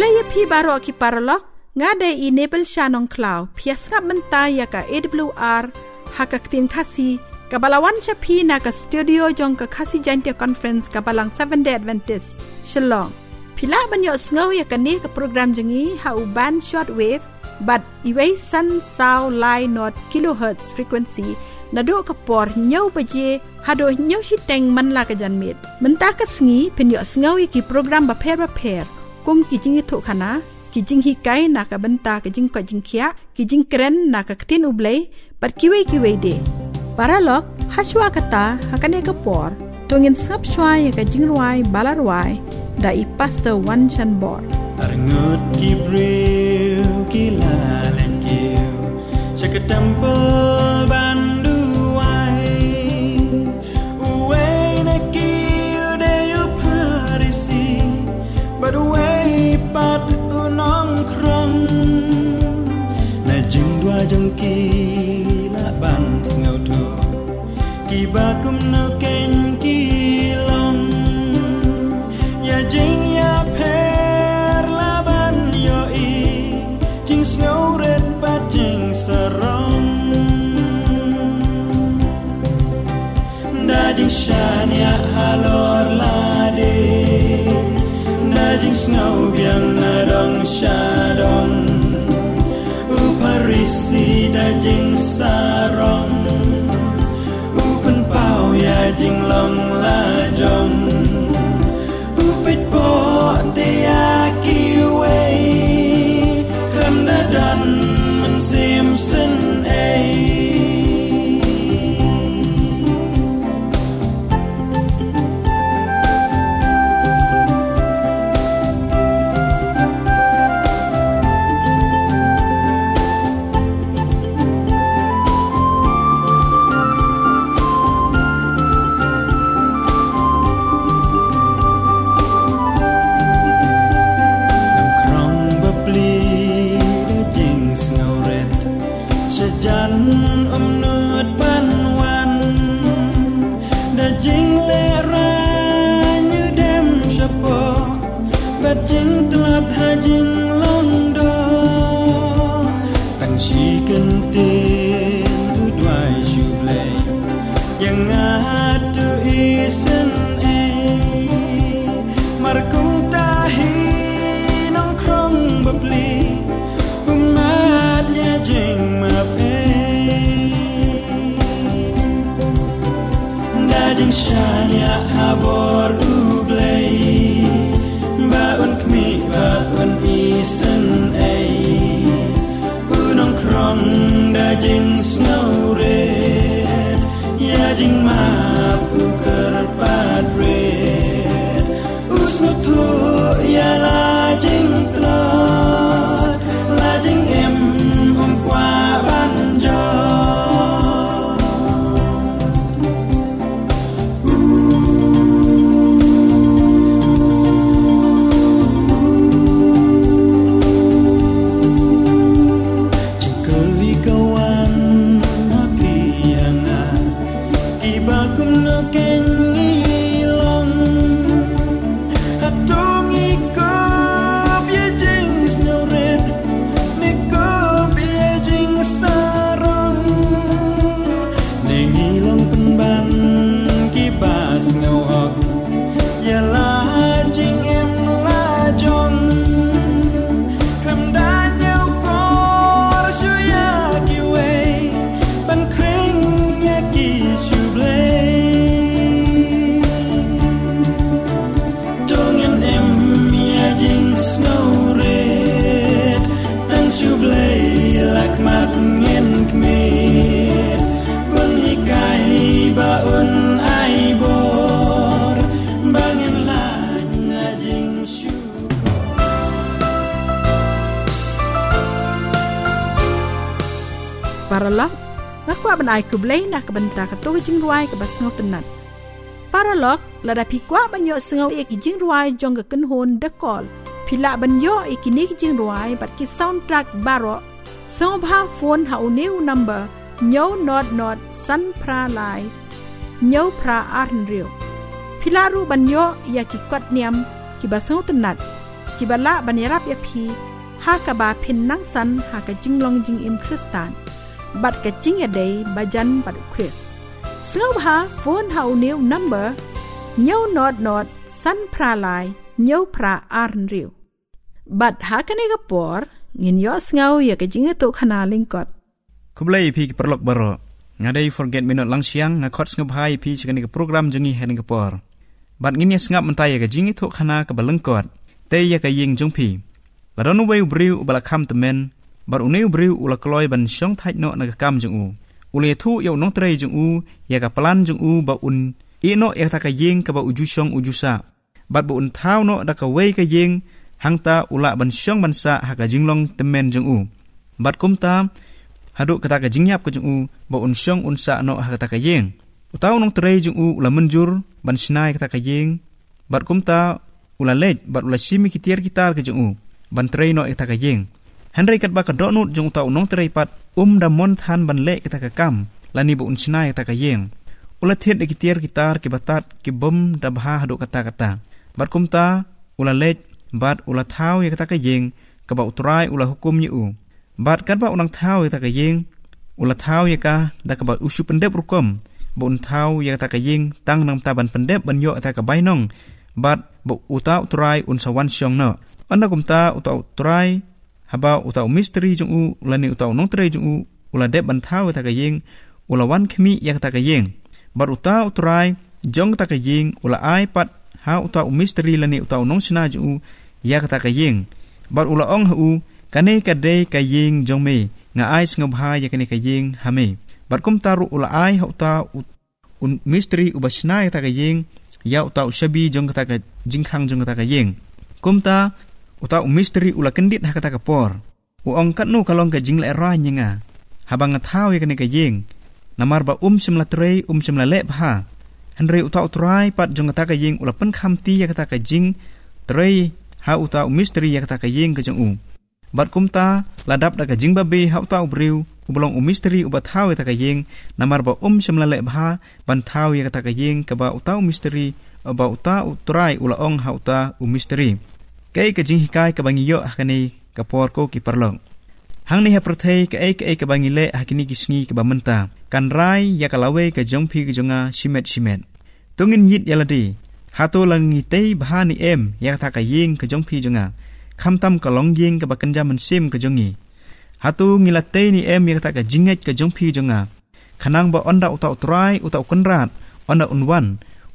เลยพี่บารอคิปารล็อกงาได้อีเนเปิลชานองคลาวเพียสกับมันตายยากะ AWR หากักตินคาซีกับบาลวันชพีนากะสตูดิโอจงกะคาซีจันเตียคอนเฟรนซ์กับบาลัง7 day Adventist ฉลองพิลาบันยอสงาวยากันนี้กับโปรแกรมจงี้หาอุบันช็อตเวฟบัดอีเวสันซาวไลนอตกิโลเฮิรตซ์ฟรีเควนซีนาดูกะปอร์เนยวปะเจฮาโดเนยวชิแตงมันลากะจันเม็ดมันตากะสงีเป็นยอสงาวยากีโปรแกรมประเภทประเภท kum ki jingi thu khana. Ki jing hi kai na ka benta ka jing ko jing khia ki jing kren na ka ktin ublei pat ki wei ki wei de. Para lok haswa kata hakane ka por. Tungin sap shwa ya ka jing ruai balar ruai da i pastor one chan bor. Arngut ki breu ki la len kiu Shaka Da jing shan ya halor lade Da jing sngau biang na dong shadong Uparisi da jing kwa banai kublai na ka banta ka to jing ruai ka basngo tenat paralog la da pikwa banyo sngo e ki jing ruai jong ka ken hon de kol phila banyo e ki ni jing ruai bat ki soundtrack baro song bha phone ha new number nyo not not san pra lai nyo pra arn riu phila ru banyo ya ki kot niam ki basngo tenat ki bala banirap ya phi ha ka ba phin nang san ha ka jing long jing im kristan but catching a day bajan but Chris. Slow ha phone how new number nhau nod nod san pra lai nhau pra arn riu. But ha kane ga por ngin yo sngau ya catching a to khana ling kot. Kublai phi perlok baro. Ngadai forget me not lang siang ngakot sngap hai phi chikani ka program jungi hen ga por. But ngin ya sngap mentai ya catching a to khana ka baleng kot. Te ya ka ying jung phi. But on the way brew balakam to men Bar uneu briu ula kloi ban syong thait no na ka kam jong u. Ule thu yo nong trei jong u ya ka plan jong u ba un. I no ya ta ka ying ka ba uju syong uju sa. Bat bu un thau no da ka wei ka ying hang ta ula ban syong ban sa ha ka jinglong temen jong u. Bat kum ta haduk kata ka jingyap ka jung u ba un syong un sa no ha kata ka yeng utaw nong trei jung u ula menjur ban sinai kata ka yeng bat kum ta ula lej bat ula simi kitier kitar ka jung u ban trei no kata ka yeng henry kat ba ka do nut jung utaw nong trei pat um da mon than ban le kata ka kam lani ba un sinai kata ka yeng. Ula thiet de kitier kitar ki batat ki bom da bha haduk kata kata bat kum ta ula lej bat ula thau ya kata ka yeng ka ba utrai ula hukum ni u. Bat kan ba unang thau ya ta ka yeng ula thau ya ka da ka ba usu pendep rukom. Bun thau ya ta ka yeng tang nang ta ban pendep ban yo ta ka bai nong. Bat bu uta utrai un sawan syong no. Anda kum ta uta utrai haba uta misteri jung u ula ni uta nong trai jung u ula dep ban thau ta ka yeng ula wan khmi ya ta ka yeng bat uta utrai jong ta ka yeng ula ai pat ha uta misteri la ni uta nong sina jung u ya ta ka yeng bat ula ong hu kane ka de ka ying jong me nga ai sngab ha ya kane ka ying ha me. Bar kum taru ula ai ha uta un mystery u basna ta ka ying ya uta shabi jong ta ka jing khang jong ta ka ying. Kum ta uta u mystery ula kendit ha ta ka por u ong kat no kalong ka jing le ra nyinga. Habang thau ya kane ka ying namar ba um simla trei um simla le bha henry uta utrai pat jong ta ka ying ula pen kham ti ya ta ka jing. Trei ha uta u mystery ya ta ka ying ka jong u. Bat kumta ladap daga jingba be hau tau briu ublong u misteri ubat hau ta ka yeng namar ba um shimla le bha ban thau ya ta ka yeng ka ba utau misteri ba uta utrai ula ong hau ta u misteri kai ka jing hikai ka bangi yo hakani ka por ko ki parlong hang ni ha ka ai ka bangi le hakini ki sngi ka ba menta kan rai ya ka lawe ka jong phi ka jonga shimet shimet. Tungin yit yaladi hato lang ngi tei bha ni em ya ta ka yeng ka jong phi jonga. Kham tam ka long yeng ka bakan jaman sim ka jongi. Hatu ngila te ni em ya ta ka jinget ka jong phi jonga. Khanang ba onda uta utrai uta kunrat onda unwan.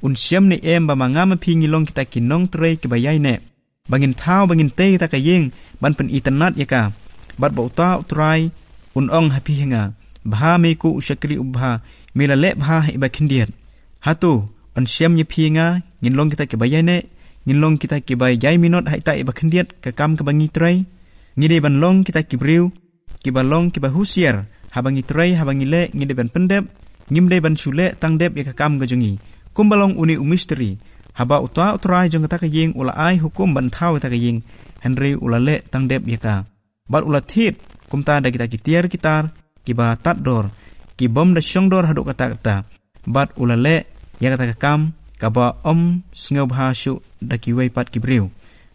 Un siam ni em ba manga ma phi ngilong kita kinong tre ki ba yai ne bangin thao bangin te ta ka yeng ban pen itanat ya ka. Bat ba uta utrai un ong happy hinga. Bha me ku ushakri ubha mila le bha iba khindiat hatu on siam ye phi nga ngin kita ki ba yai ne. Ngin long kita ki bai jai minot hai tai bakhendiat ka kam ka bangi trai ngide ban long kita ki briu. Ki ba long ki ba husier ha bangi trai ha bangi le. Ngide ban pendep ngim de ban chule tang dep ya ka kam ga jungi. Kum balong uni umisteri haba utwa utrai jong ta ka yeng ula ai hukum ban thau ta ka yeng henry ula le tang dep ya ka bat ula thit kum ta da kita ki tiar kitar ki ba tat dor ki bom da shong dor hadu kata kata. Bat ula le ya kata ka kam kaba om sngob ha shu da ki wei pat ki briu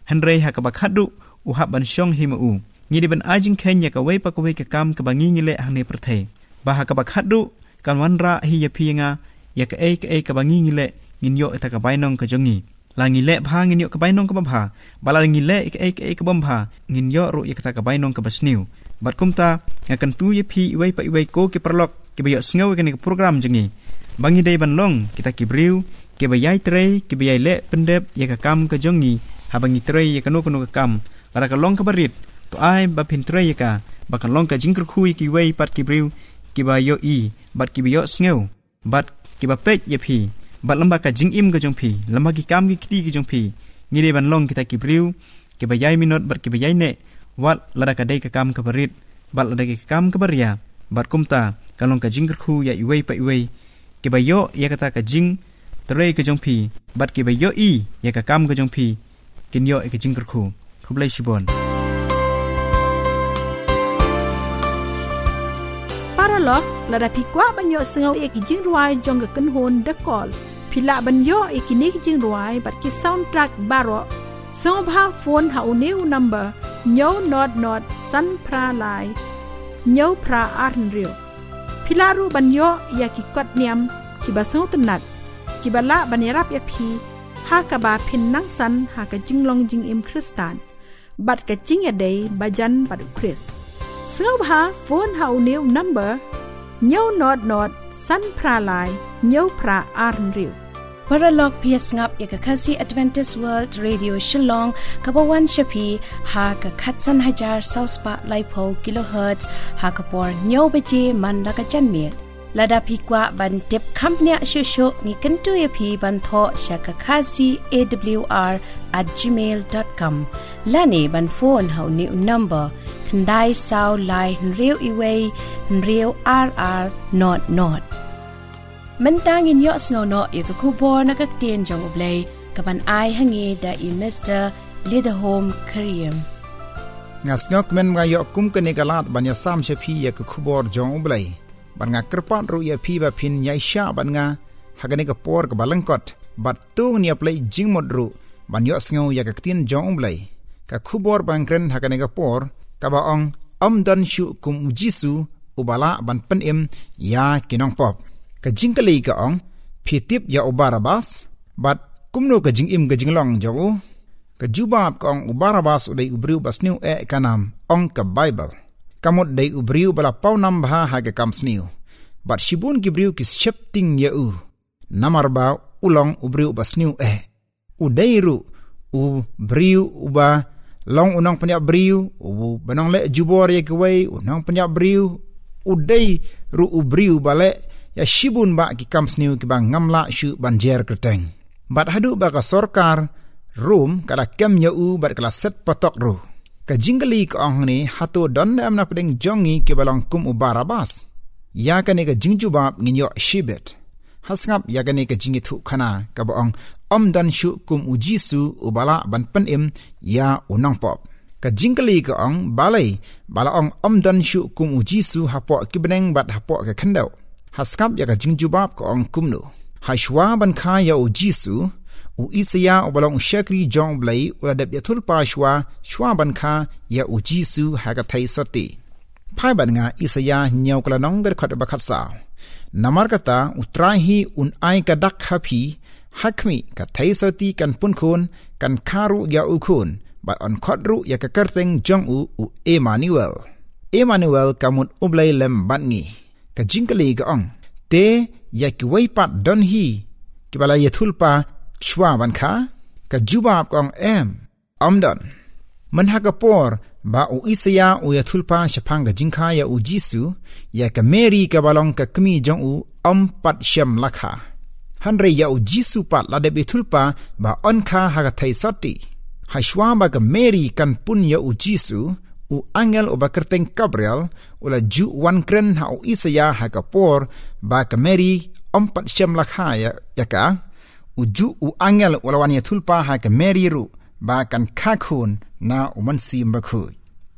henry ha kaba khadu u ha ban shong hi u ngi di ban ajin kenya ka wei pa ko wei ka kam ka bangi ngi le hang ne prathe ba ha kaba khadu kan wan ra hi ya phi nga ya ka ei ka ka bangi ngi le ngin yo ta ka bai nong ka jongi la ngi le bha ngin yo ka bai nong ka ba bha bala ngi le ka ei ka ei ka bom bha ngin yo ru ya ka ka bai nong ka basniu bat kumta ngakan tu ye phi wei pa wei ko ki perlok ki ba yo sngo ka ni program jongi bangi dei ban long kita ki briu ke bayai trei ke bayai le pendep ya ka kam ka jongi habangi trei ya kanu kanu ka kam para ka long ka barit to ai ba pin trei ya ka ba ka long ka jingkr khui ki wei pat ki briu ki ba yo i bat ki yo sneu bat ki ba pek ya phi bat lamba ka jing im ka jong phi lamba ki kam ki kiti ki jong phi ngi ban long kita ki briu ki bayai minot bat ki bayai ne wat lada ka dei ka kam ka barit bat lada ka kam ka baria bat kumta kalong ka jingkr khu ya i wei pa i wei ki ba yo ya kata ka jing tray ke jong phi bat ke be yo i ya ka kam ke jong phi kin yo ke jing khu. Khublai shibon para lo la da phi kwa ban yo sngo e ki jing ruai jong ke kun hon philah ban yo ikini jing ruai but ki soundtrack baro so bha phone ha new number nyo not not san phra lai nyo phra arn rio philah ru ban yo ya ki kot niam ki ba so tunat ki ba la ban rap ya phi ha ka ba phin nang san ha ka jing long jing im kristan bat ka jing ya dei bajan bat kris so bha phone ha new number nyo not not san phra lai ញោប្រាអានរាវ กิบะละบัญรับยาพีฮากะบาเพ็นนังสันหากะจิงลองจิงอิมคริสตานบัดกะจิงยาเดบาจันบัดคริส สงภาโฟนเฮานิวนัมเบอร์โยนอดนอดสันพราลายโยพราอาร์นเรียว Paralog PS ngap ya ka khasi Adventist World Radio Shillong kabawan shapi ha ka khatsan hajar south pa laipo kilohertz ha ka por nyo beje man la ka chan mit lada phi kwa ban tip khampnya shu shu ni kan tu ye phi ban tho sha ka khasi awr at gmail.com lani ban phone hau ni number khandai sao lai riu i wei riu rr not not มันตางอินยอสโนโนอยู่กับคูบอนักเตียนจงอุบเลยกับบันไอฮังเงดาอิมิสเตอร์ลีดโฮมครีม ngas ngok men nga yo kum ke ne galat ban ya sam she phi ya ku khubor jong ublai ban nga krpat ru ya phi ba phin nyai sha ban nga hagane ka por ka balangkot bat tu ni aplai jing mod ru ban yo sngo ya ka tin jong ublai ka khubor ban kren hagane ka por ka ba ong am dan shu kum jisu ubala ban pen im ya kinong pop ka jingkali ka ong phi tip ya ubarabas bat kumno ka jing im ka jinglong jo ka jubab ka ong ubarabas udai ubriu basniu e kanam ong ka bible. Kamot dai ubriu bala pau nam bha ha ka kam sniu bat shibun ki briu ki ya u. Namar ba ulong ubriu basniu e. Udai ru u briu uba long unong panya briu u banong le jubor ye kwai unong panya briu. Udai ru ubriu bale ya shibun ba ki kam sniu ki bang ngamla shu banjer kreteng bat hadu ba ka sorkar room kala kem ya u bat kala set patok ru. Ka jingali ka ong ni hatu don am na pedeng jongi ki balong kum u barabas ya ka ne ka jingju ba ngin yo shibet. Hasngap ya ka ne ka jingi thu khana ka ba ong om dan shu kum u jisu u bala ban pen im ya unang pop. Ka jingali ka ong balai bala ong om dan shu kum u jisu hapo ki beneng bat hapo ka khandau haskap ya ka jingjubab ko ong kumno hashwa ban kha ya o jisu u isaya o balong shakri jong blai u da ya thul pa shwa shwa ban kha ya o jisu ha ka thai soti. Phai ban nga isaya nyaw kala nong gar khat ba khat sa. Namar kata utrahi un ai ka dak khapi hakmi ka thai soti kan pun khun kan kharu ya u khun ba on khodru ya ka karteng jong u u emmanuel. Emmanuel kamut ublai lem ban ngi aaiat dan h ebala athla sa aa kajubâpka ang âm manhaka pôr ba a isaia u ya thulpa sapangkajingkha ya u jisu yaka meri ka wa lawng ka kami jawng u awm pat sem lakha han re ya u jisu pat ladep ithulpa ba âwn kha hakathei sowt ti hasua baka mari kan pun ya u jisu u angel o bakerteng Gabriel ula ju wan kren ha o Isaya ha ka por ba ka Mary ompat shem lakha ya, ya ka. U ju u angel ula wan ya tulpa ha ka Mary ru ba kan kakhun na u man si mbakhu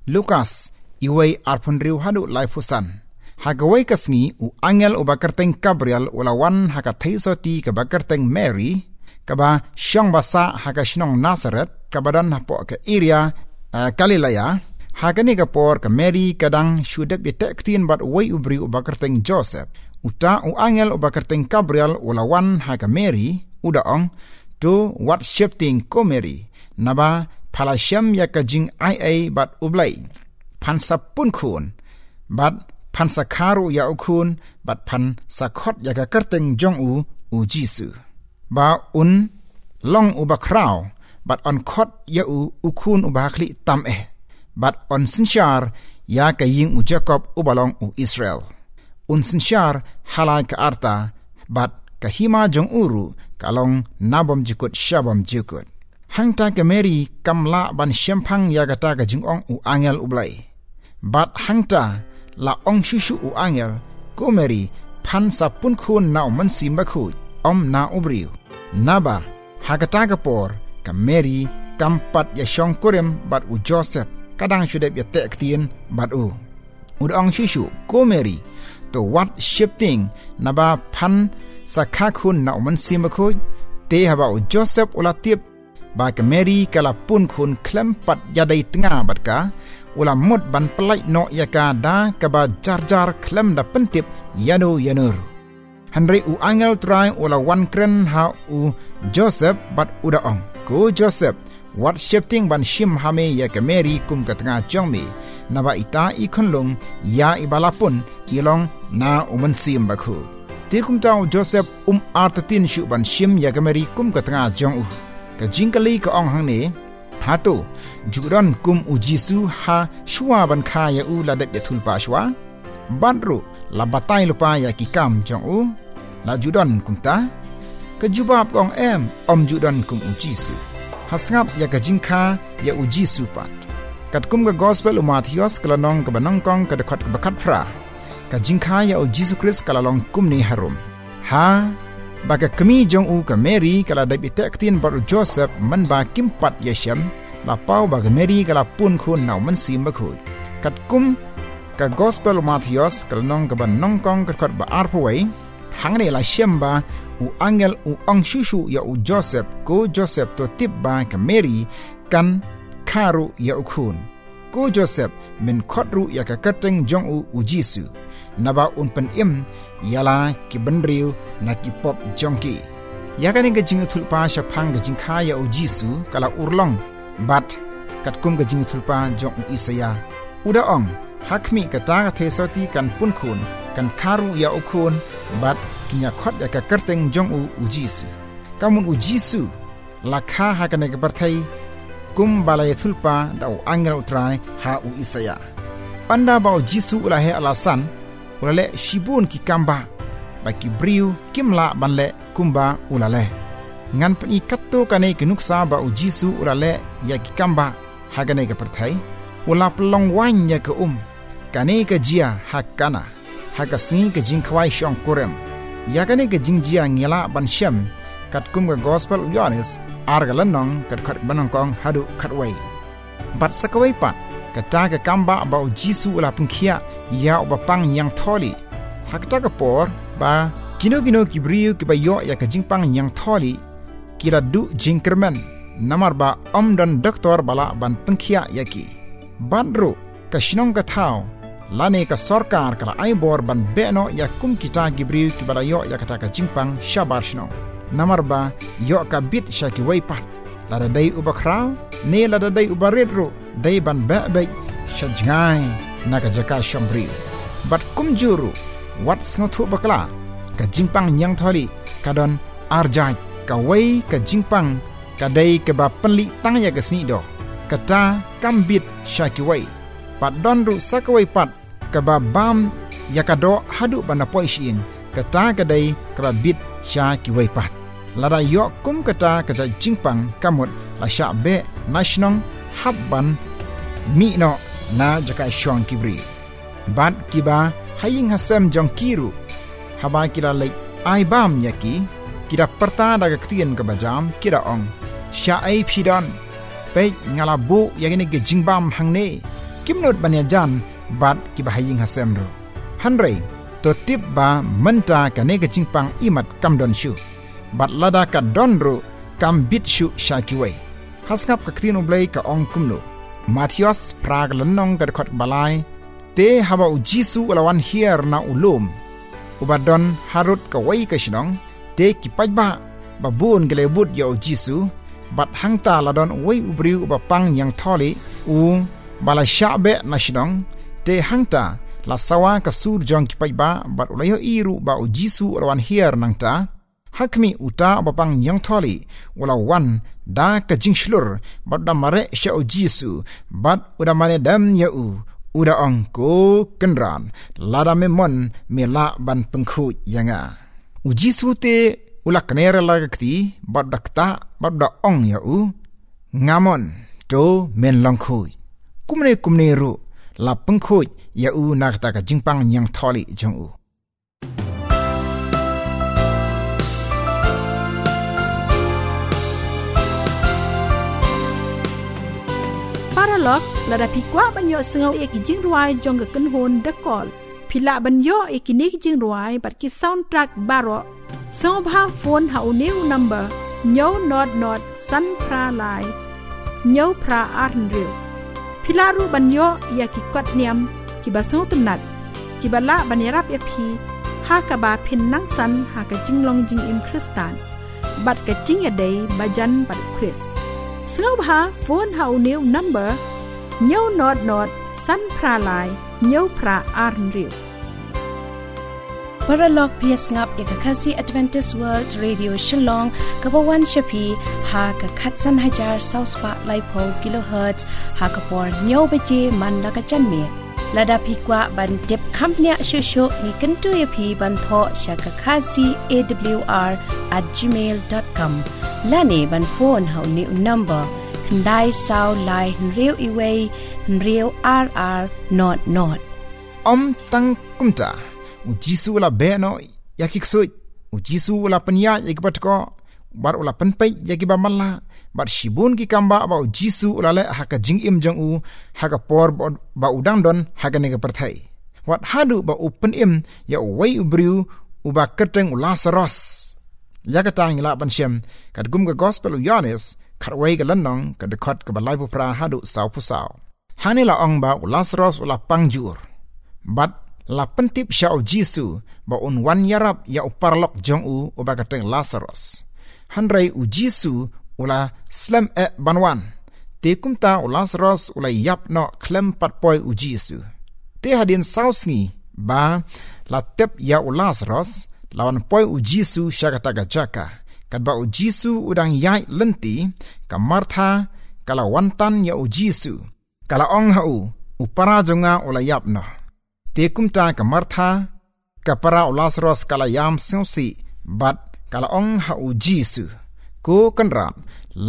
Lucas iway arpun riu hadu lai pusan ha ka wai kasngi u angel o bakerteng Gabriel ula wan ha ka thaisoti ka bakerteng Mary ka ba shong basa ha ka shnong Nazareth ka badan ha po ka area uh, Galilea Hakani ka por ka Mary kadang syudap bete ktin bat wai ubri ubakerteng Joseph. Uta u angel ubakerteng Gabriel ulawan ha ka Mary uda ong to what shifting ko Mary. Naba pala syam ya ka jing ai ai bat ublai. Pan sa pun kun. Bat pan sa karu ya ukun bat pan sa khot ya ka kerteng jong u u Jisu. Ba un long ubakrao bat on khot ya u ukun ubakli tam eh bat on sinshar ya ka ying u Jacob u balong u Israel. Un sinshar halai ka arta bat ka hima jong uru kalong nabom jikut shabom jikut. Hang ta ka Mary kam la ban shempang ya ka ta ka jing ong u angel u blai. Bat hang ta la ong shushu u angel ko Mary pan sa pun khun na man simba khu om na ubriu. Naba hakata ka por ka Mary kam pat ya shong kurem bat u Joseph kadang sudah ya tek tien bat u udang shishu ko mary to what shifting naba pan sakha khun na man sim khu te haba u joseph ula tip ba ke Mary kala pun khun klem pat ya dai tengah bat ka ula mut ban pelai no ya ka da ka ba jar jar klem da pentip yano yanur. Henry u angel try ula wan kren ha u Joseph bat uda ong ko Joseph what shifting ban shim hame ya ke Mary kum ka tengah jong mi na ba ita i khon long ya i balapun ilong na uman sim ba khu ti kum taw Joseph um artatin shu ban shim ya ke Mary kum ka tengah jong u ka jingkali ka ong hang ne ha to juron kum u jisu ha shwa ban kha ya u la de thul pa shwa ban ru la batai lupa ya ki kam jong u la judon kum ta ka jubab kong em om judon kum u jisu hasngap ya ka jingkha ya u jisu pat kat kum ga gospel u mathios kala nong ka banong kong ka khat ba khat fra ka jingkha ya u jisu christ kala long harum. Ha Baka kami jong u ka Mary kala da bitek tin baru Joseph man ba kimpat yeshem la pau baga Mary kala pun khun nau man sim ba khu kat kum ka gospel Matthias kala nong nong kong ka ba ar pawai hang ne la shem ba u angel u ong shushu ya u Joseph ko Joseph to tip ba ka Mary kan karu ya u khun. Ko Joseph min khotru ya ka kateng jong u u Jisu naba un pen im yala ki benriu na ki pop jongki yakani ga jingu thulpa shapang ga jingkha ya o jisu kala urlong bat kat kum ga jingu thulpa jong u isaya uda ong hakmi ka ta ga thesoti kan pun khun kan kharu ya o khun bat kinya khot ya ka kerteng jong u u jisu kamun u jisu la kha ha ka ne ga parthai kum balai thulpa da o angel utrai ha u isaya. Anda ba o jisu ulahe alasan ulale shibun ki kamba baki briu kimla banle kumba ulale ngan pani katto kane ki nuksa ba u jisu ulale ya ki kamba hagane ka perthai ula plong wan ya ka um kane ka jia hakana haga sin ka jing khwai shong kurem. Ya kane ka jing jia ngela ban shem kat kum ka gospel u yones argalan nong kat khat banong kong hadu khatwai bat sakawai pat kata ka kamba ba u jisu ula pungkhia ya ba pang yang tholi. Hakta ka por ba kino kino kibriu ki ba yo ya ka jingpang yang tholi kila du jingkerman namar ba om dan doktor bala ban pengkhia ya ki. Bandru ka shinong ka thao lane ka sarkar kala ai bor ban beno ya kum kita gibriu ki bala yo ya kata ka jingpang shabar shinong namar ba yo ka bit shaki wai pat lada dai ubakrao ne lada dai ubaredro dai ban ba ba shajngai naga jaka shambri bat kum juru wat sngotu bakla ka jingpang nyang tholi kadon arjai ka wei ka jingpang ka dai ka ba penli tang ya ka sni do kata kambit shaki pat don ru sakawai pat ka ba bam ya ka do hadu bana poi shing kata ka dai ka ba bit shaki wei pat lada yo kum kata ka ja jingpang kamut. La sha be national habban mi no na jaka shong kibri. Bat kiba haying hasem jong kiru. Haba kira lai ai bam yaki kira perta daga ktien ke bajam kira ong. Sha ai phidon pe ngala bu yagini ge jingbam hangne kimnot banya jan bat kiba haying hasem ro hanre to tip ba menta kane ge jingpang imat kamdon shu bat lada ka donro kam bit shu shakiwai haskap ka ktien ublai ka ong kumno Matthias prag lenong kad khot balai te haba u jisu ulawan hier na ulum ubadon harut ka wai ka shinong te ki pajba babun gele but ya u jisu bat hangta ladon wai ubriu ba pang yang tholi u bala shabe na shinong te hangta la sawa ka sur jong ki pajba bat ulayo iru ba u jisu ulawan hier nangta hakmi uta bapang yang tholi. Wala wan da ka jingshlur bad da mare sha o jisu bad uda mane dam ya u. Uda ong ko kenran. Lada me mon me la ban pengkhu yanga u jisu te ula knera la kti bad da kta bad da ong ya u. Ngamon to men long khu. Kumne kumne ru la pung khuj ya u nak ta ka jingpang nyang tholi jong u paralog la da pikwa ban yo sngau e ki jing ruai jong ga kan hon da kol phila ban yo e ki ne ki jing ruai bat ki soundtrack baro song bha phone ha u new number nyo not not san pra lai nyo pra ar riu Pilaru banyo ya ki kwat niam ki basung tunat ki bala banirap ya pi ha ka ba phin nang san ha ka jing long jing im kristan bat ka jing ya dei bajan bat kris sngau ha phone ha new number nyau not not san pra lai nyau pra arn riu paralog ps ngap khasi advantage world radio shillong kabawan shapi ha ka khatsan hajar south park lipo kilohertz ha ka por nyo beje manda ka chanme lada phi kwa ban tip company shu shu ni kan tu ya ye phi ban tho shaka khasi awr @gmail.com lani ban phone ha ni number. Dai sao lai real iway real rr not not. Om tang kumta u jisu la be no yakik sui u jisu la penya yakibat ko bar ula penpai yakiba malla bar shibun ki kamba ba u jisu la le haka jing im jong u haka por ba udang don haka ne perthai. Wat hadu ba u pen im ya wai u briu u ba keteng u lazarus yakatang la ban shem kat gum ga gospel u yones khat wai ga lanong ka de khot ka ba lai pu pra hadu sau pu sau hani la ong ba u lazarus u la pangjur bat la pentip syau jisu ba un wan yarap ya uparlok jong u uba kateng lazarus. Hanrai u jisu ula slam e banwan. Te kumta u lazarus ula yap no klem patpoi u jisu. Te hadin sausngi ba la tep ya u lazarus lawan poi u jisu syakata gajaka kat ba u jisu udang yai lenti ka martha kala wantan ya u jisu. Kala ong ha u upara jonga ula yap no ตีกุมตากะมรทากับปราอุลาสรอสกะลายามเซงสีบัดกะละองฮาอูจีสุกูกันราม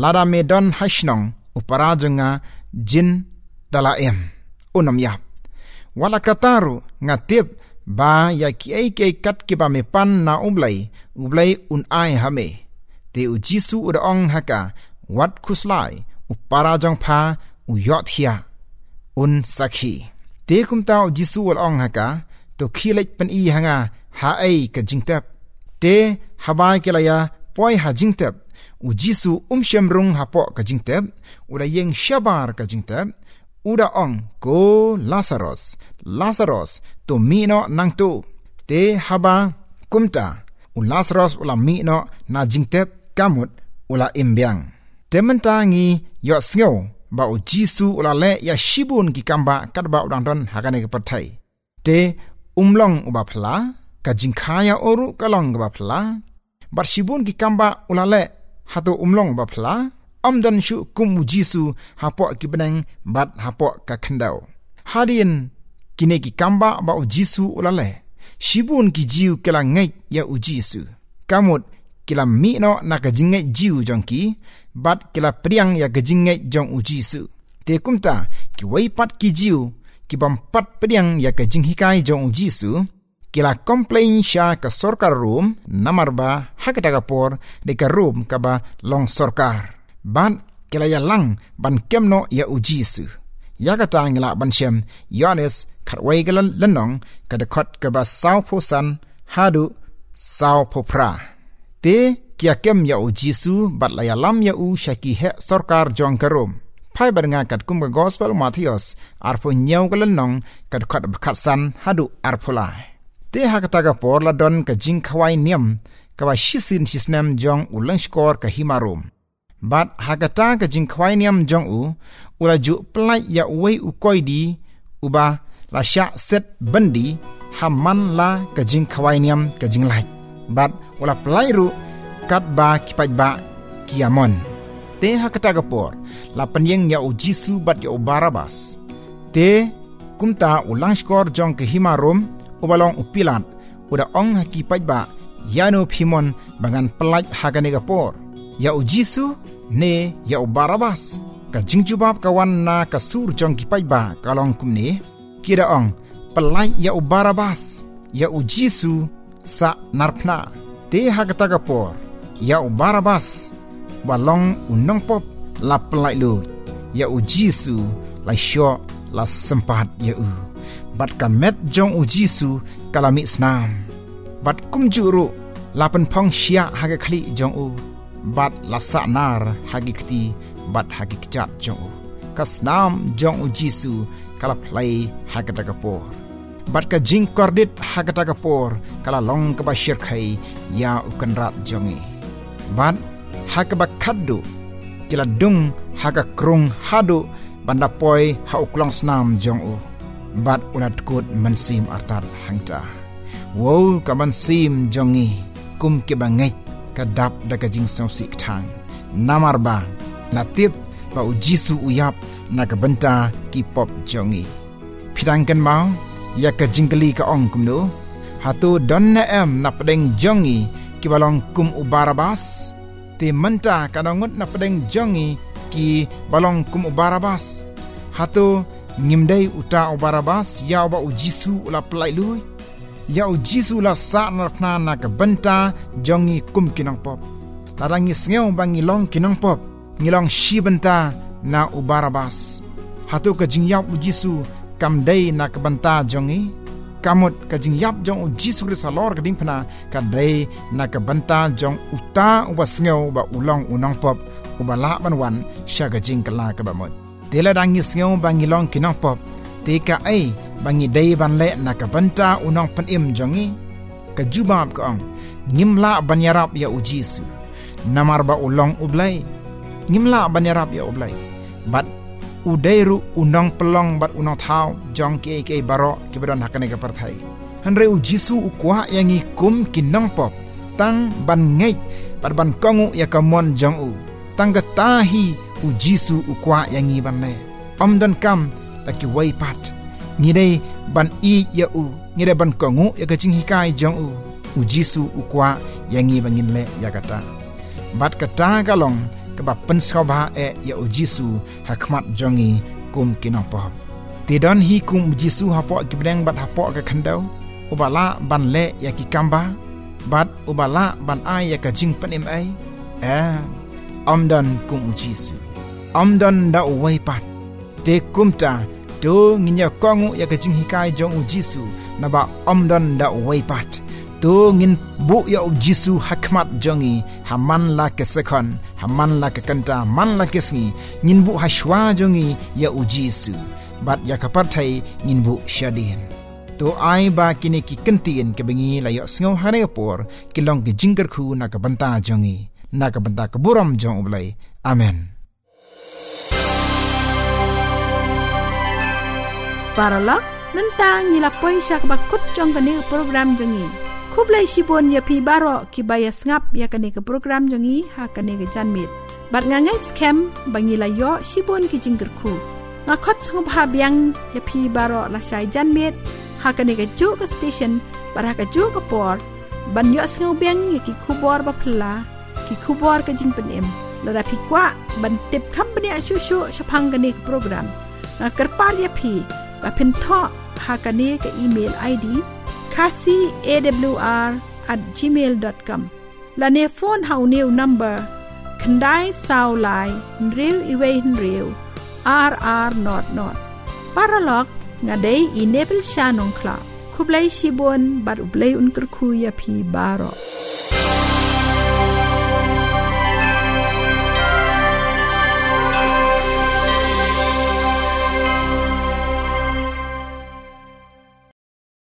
ลาดาเมดอนฮัชนองอุปราจงาจินดาลาเอ็มอุนมยับวลากตารุงาติบ ba ya ki ai ke kat ki ba me pan na umlai umlai un ai ha me te u jisu u ong haka wat khuslai u para jong pha u yot hia un sakhi te kum tau jisu wal ong haka to khilek pen i hanga ha ai ka jingtap te habai ke laya poi ha jingtap u jisu um shem rung ha po ka jingtap u la yeng shabar ka jingtap u da ong ko lazarus. Lazarus to mi no nang tu. Te haba kumta u lazarus u la mi no na jingtap kamut u la imbyang tementa ngi yo sngo ba o jisu ula le ya shibun ki kamba kat ba udang don hakane ke pathai te umlong uba phla ka jingkhaya oru kalong ba phla bar shibun ki kamba ula le hato umlong ba phla amdan shu kum jisu hapo ki benang bat hapo ka khandau hadin kine ki kamba ba o jisu ula le shibun ki jiu kala ngai ya u jisu. Kamut kila mi no na ka jinge jiu jongki bat kila priang ya ka jinge jong uji su te kumta ki wai pat ki jiu ki bam pat priang ya ka jing hikai jong uji su kila complain sha ka sorkar room namar ba hakata ka por de ka room ka ba long sorkar. Ban kila ya lang ban kemno ya uji su ya ka ta ngila ban shem yones khat wai lanong ka de khot ka ba saw pho san hadu saw pho pra te kia kem ya u jisu bat la ya lam ya u shaki he sarkar jong karom phai bar nga kat kum gospel mathios ar pho nyau galan nong kat khat khat san hadu ar phula te ha ka ta por la don ka jing khawai niam ka ba shisin shisnam jong u lang skor ka himarom bat ha ka ka jing khawai niam jong u ula ju plai ya wei u koi di u ba la sha set bandi haman la ka jing khawai niam ka jing lai. Bat wala pelairu kat ba kipat ba kiamon. Te hakata gapor la penyeng ya ujisu bat ya barabas. Te kumta ulang skor jong ke himarom ubalong upilat uda ong hakipat ba yano phimon bangan pelaj hagane gapor ya ujisu ne ya barabas. Ka jingjubab kawan na kasur jong kipat ba kalong kumne kira ong pelaj ya barabas. Ya ujisu sa narpna te hakata kapor ya u barabas balong unong pop la plai lu. Ya u jisu la sho la sempat ya u. Bat kamet jong u jisu kalami snam bat kum juru la pen pong shia haga khli jong u. Bat lasa nar hagikti bat hagikjat jong u. Kasnam jong u jisu kala play hagata kapor bat ka jing kordit hagata kapor kala long ka bashir khai ya ukan rat jongi. Bat hakaba khaddu kila dung haga krung hadu banda poi ha uklong snam jong u. Bat unat kut mensim artat hangta. Wo ka mensim jongi kum ke bangai kadap daga jing sau sik thang. Namar ba latip ba u jisu uyap na ka benta ki pop jongi. Phidangkan mau ya ka jingkali ka ong kum no hatu don na em na pedeng jongi ki balong kum u barabas ti menta kanangut na pedeng jongi ki balong kum u barabas hatu ngimdai uta u barabas ya ba u jisu ula plai lui. Ya u jisu la sa na na na ka benta jongi kum kinang pop. Larangi sngeu bangi long kinang pop ngilong shi benta na u barabas hatu ka jingyap u jisu kam dai na ka benta jongi kamut ka jingyap jong u jisu ri salor ka ding phana ka dai na ka benta jong uta u basngeu ba ulong unang pop u bala ban wan sha ka jing kala ka ba mot tela dangi sngeu bangi long kinang pop. Te ka ai bangi dai ban le na ka banta unang pan im jongi ka jubab ka ong. Ngimla ban yarap ya u jisu namar ba ulong ublai ngimla ban yarap ya ublai bat udairu unang pelong bat unang thau jong ke ke baro ke badan hakane ka parthai hanre u jisu u kwa yangi kum kinang pop. Tang ban ngai bat ban kongu ya ka mon jong u. Tang ga tahi u jisu u kwa yangi ban le om don kam la ki wai pat. Ni dai ban i ya u ni dai ban kongu ya ka jing hikai jong u. U jisu u kwa yangi bangin le ya kata. Bat kata galong ka ba pen ba e ya o jisu hakmat jongi kum kinong pop ti don hi kum jisu hapo ki bdeng bat hapo ka khandau ubala ban le ya ki kamba bat ubala ban ai ya ka jing pen im ai e. Amdan kum jisu amdan da uwai pat te kumta do nginya kongu ya ka jing hikai jong u jisu na ba amdan da uwai pat tu ngin bu ya u jisu hakmat jongi haman la ke sekon haman la ke kanta man la ke sngi ngin bu hashwa jongi ya u jisu bat ya kapat thai ngin bu shadin to ai ba kini ki kentin ke bengi la ya sngo hane por kilong ke jingker khu na ka banta jongi na ka banta ka buram jong ublai amen Paralak mentang ni la poi syak bakut jong kani program jongi คุบเลยชิบนยาพีบารอกิบายสงับยากันเนกับโปรแกรมจงี้หากันเนกับจันเม็ดบัดงานง่ายสแคมบางยีลายอะชิบนกิจิงกรคูงาคดสงบหาบยังยาพีบารอละชายจันเม็ดหากันเนกับจูกับสเตชันบัดหากับจูกับปอร์บันยอสงบยังยากิคูบอร์บัพลากิคูบอร์กับจิงเป็นเอ็มระดับพิกว่าบันเต็บคำบันเนี่ยชูชูชพังกันเนกโปรแกรมงากระปาลยาพีบัดเพนท่อหากันเนกับอีเมลไอดี khasi awr at gmail.com la ne phone hau new number khandai sao lai reu iwe reu rr not not paralog ngadei enable shanong kla khublai shibon bat ublei unkur khu ya phi baro